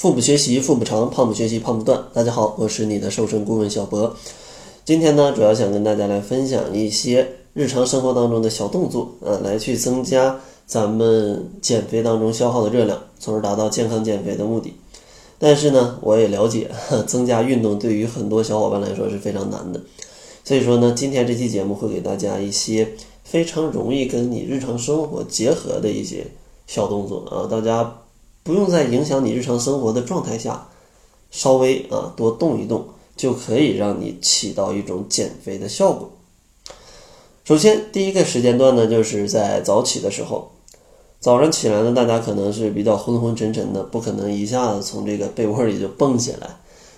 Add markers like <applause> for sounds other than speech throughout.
腹部学习腹部长，胖不学习胖不断。大家好，我是你的瘦身顾问小博。今天呢，主要想跟大家来分享一些日常生活当中的小动作啊，来去增加咱们减肥当中消耗的热量，从而达到健康减肥的目的。但是呢，我也了解，增加运动对于很多小伙伴来说是非常难的。所以说呢，今天这期节目会给大家一些非常容易跟你日常生活结合的一些小动作啊，大家。不用在影响你日常生活的状态下，稍微啊多动一动，就可以让你起到一种减肥的效果。首先，第一个时间段呢，就是在早起的时候。早上起来呢，大家可能是比较昏昏沉沉的，不可能一下子从这个被窝里就蹦起来，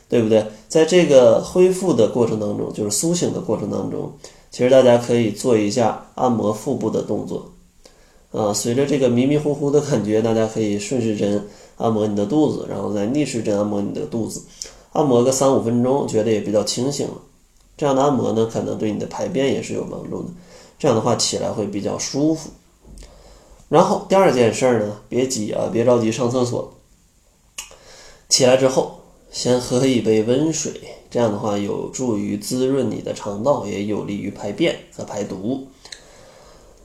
对不对？在这个恢复的过程当中，就是苏醒的过程当中，其实大家可以做一下按摩腹部的动作。啊，随着这个迷迷糊糊的感觉，大家可以顺时针按摩你的肚子，然后再逆时针按摩你的肚子，按摩个三五分钟，觉得也比较清醒了。这样的按摩呢，可能对你的排便也是有帮助的。这样的话起来会比较舒服。然后第二件事呢，别急啊，别着急上厕所。起来之后，先喝一杯温水，这样的话有助于滋润你的肠道，也有利于排便和排毒。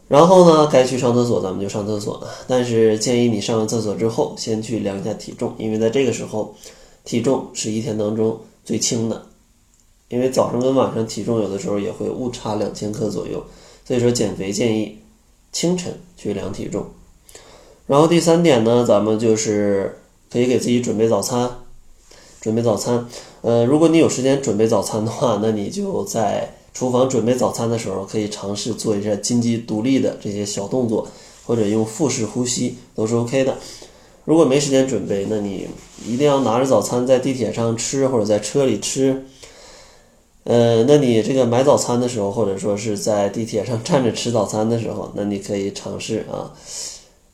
然后呢，该去上厕所咱们就上厕所，但是建议你上完厕所之后先去量一下体重，因为在这个时候，体重是一天当中最轻的，因为早上跟晚上体重有的时候也会误差两千克左右，所以说减肥建议清晨去量体重。然后第三点呢，咱们就是可以给自己准备早餐，准备早餐。呃，如果你有时间准备早餐的话，那你就在。厨房准备早餐的时候，可以尝试做一下金鸡独立的这些小动作，或者用腹式呼吸都是 OK 的。如果没时间准备，那你一定要拿着早餐在地铁上吃，或者在车里吃。呃，那你这个买早餐的时候，或者说是在地铁上站着吃早餐的时候，那你可以尝试啊，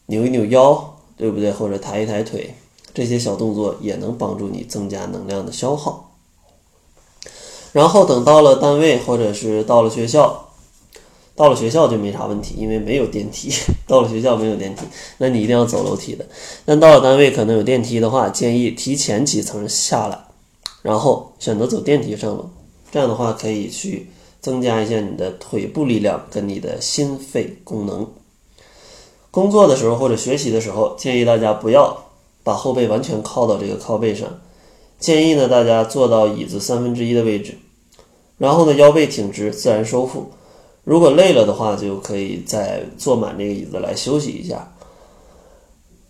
扭一扭腰，对不对？或者抬一抬腿，这些小动作也能帮助你增加能量的消耗。然后等到了单位或者是到了学校，到了学校就没啥问题，因为没有电梯。<laughs> 到了学校没有电梯，那你一定要走楼梯的。但到了单位可能有电梯的话，建议提前几层下来，然后选择走电梯上楼。这样的话可以去增加一下你的腿部力量跟你的心肺功能。工作的时候或者学习的时候，建议大家不要把后背完全靠到这个靠背上。建议呢，大家坐到椅子三分之一的位置，然后呢，腰背挺直，自然收腹。如果累了的话，就可以再坐满这个椅子来休息一下。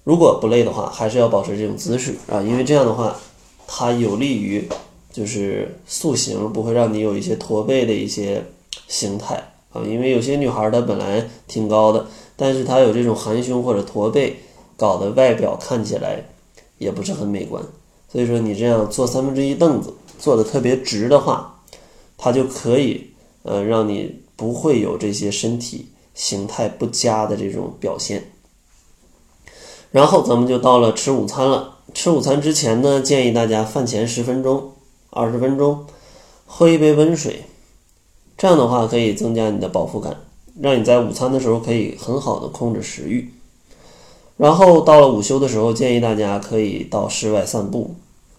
如果不累的话，还是要保持这种姿势啊，因为这样的话，它有利于就是塑形，不会让你有一些驼背的一些形态啊。因为有些女孩她本来挺高的，但是她有这种含胸或者驼背，搞得外表看起来也不是很美观。所以说，你这样坐三分之一凳子，坐的特别直的话，它就可以，呃，让你不会有这些身体形态不佳的这种表现。然后咱们就到了吃午餐了。吃午餐之前呢，建议大家饭前十分钟、二十分钟喝一杯温水，这样的话可以增加你的饱腹感，让你在午餐的时候可以很好的控制食欲。然后到了午休的时候，建议大家可以到室外散步。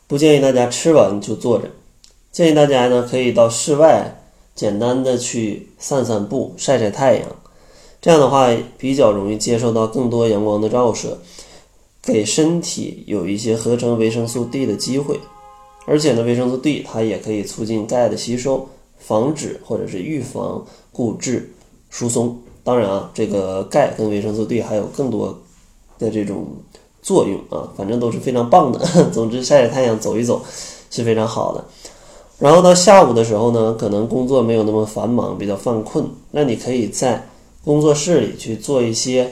不建议大家吃完就坐着，建议大家呢可以到室外简单的去散散步、晒晒太阳，这样的话比较容易接受到更多阳光的照射，给身体有一些合成维生素 D 的机会，而且呢维生素 D 它也可以促进钙的吸收，防止或者是预防骨质疏松。当然啊，这个钙跟维生素 D 还有更多的这种。作用啊，反正都是非常棒的。<laughs> 总之，晒晒太阳、走一走是非常好的。然后到下午的时候呢，可能工作没有那么繁忙，比较犯困，那你可以在工作室里去做一些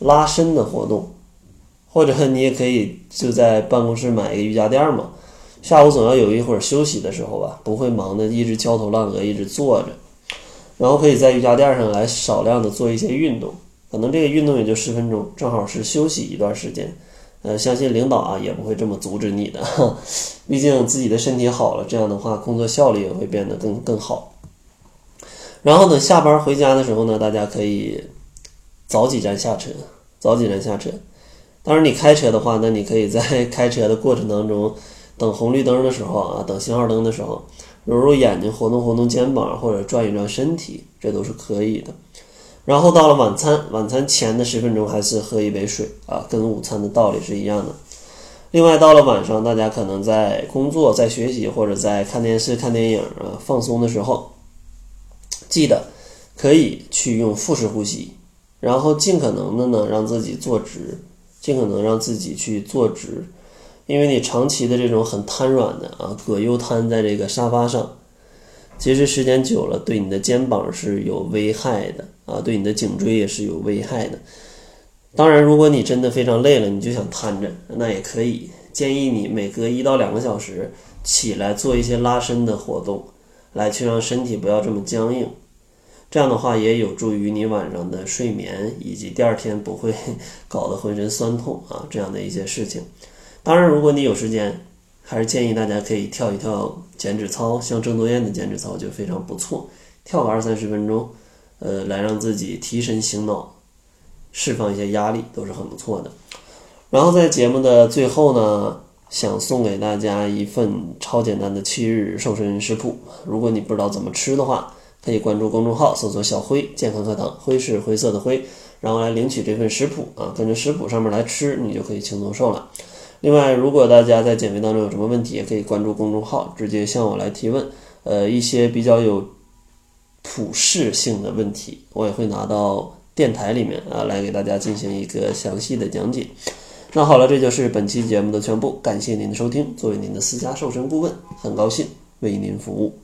拉伸的活动，或者你也可以就在办公室买一个瑜伽垫嘛。下午总要有一会儿休息的时候吧，不会忙的一直焦头烂额，一直坐着，然后可以在瑜伽垫上来少量的做一些运动，可能这个运动也就十分钟，正好是休息一段时间。呃，相信领导啊也不会这么阻止你的，<laughs> 毕竟自己的身体好了，这样的话工作效率也会变得更更好。然后呢，下班回家的时候呢，大家可以早几站下车，早几站下车，当然，你开车的话，那你可以在 <laughs> 开车的过程当中，等红绿灯的时候啊，等信号灯的时候，揉揉眼睛，活动活动肩膀，或者转一转身体，这都是可以的。然后到了晚餐，晚餐前的十分钟还是喝一杯水啊，跟午餐的道理是一样的。另外，到了晚上，大家可能在工作、在学习或者在看电视、看电影啊放松的时候，记得可以去用腹式呼吸，然后尽可能的呢让自己坐直。尽可能让自己去坐直，因为你长期的这种很瘫软的啊，葛优瘫在这个沙发上，其实时间久了对你的肩膀是有危害的啊，对你的颈椎也是有危害的。当然，如果你真的非常累了，你就想瘫着，那也可以。建议你每隔一到两个小时起来做一些拉伸的活动，来去让身体不要这么僵硬。这样的话也有助于你晚上的睡眠，以及第二天不会 <laughs> 搞得浑身酸痛啊，这样的一些事情。当然，如果你有时间，还是建议大家可以跳一跳减脂操，像郑多燕的减脂操就非常不错，跳个二三十分钟，呃，来让自己提神醒脑，释放一些压力都是很不错的。然后在节目的最后呢，想送给大家一份超简单的七日瘦身食谱，如果你不知道怎么吃的话。可以关注公众号，搜索“小辉健康课堂”，灰是灰色的灰，然后来领取这份食谱啊，跟着食谱上面来吃，你就可以轻松瘦了。另外，如果大家在减肥当中有什么问题，也可以关注公众号，直接向我来提问。呃，一些比较有普适性的问题，我也会拿到电台里面啊，来给大家进行一个详细的讲解。那好了，这就是本期节目的全部，感谢您的收听。作为您的私家瘦身顾问，很高兴为您服务。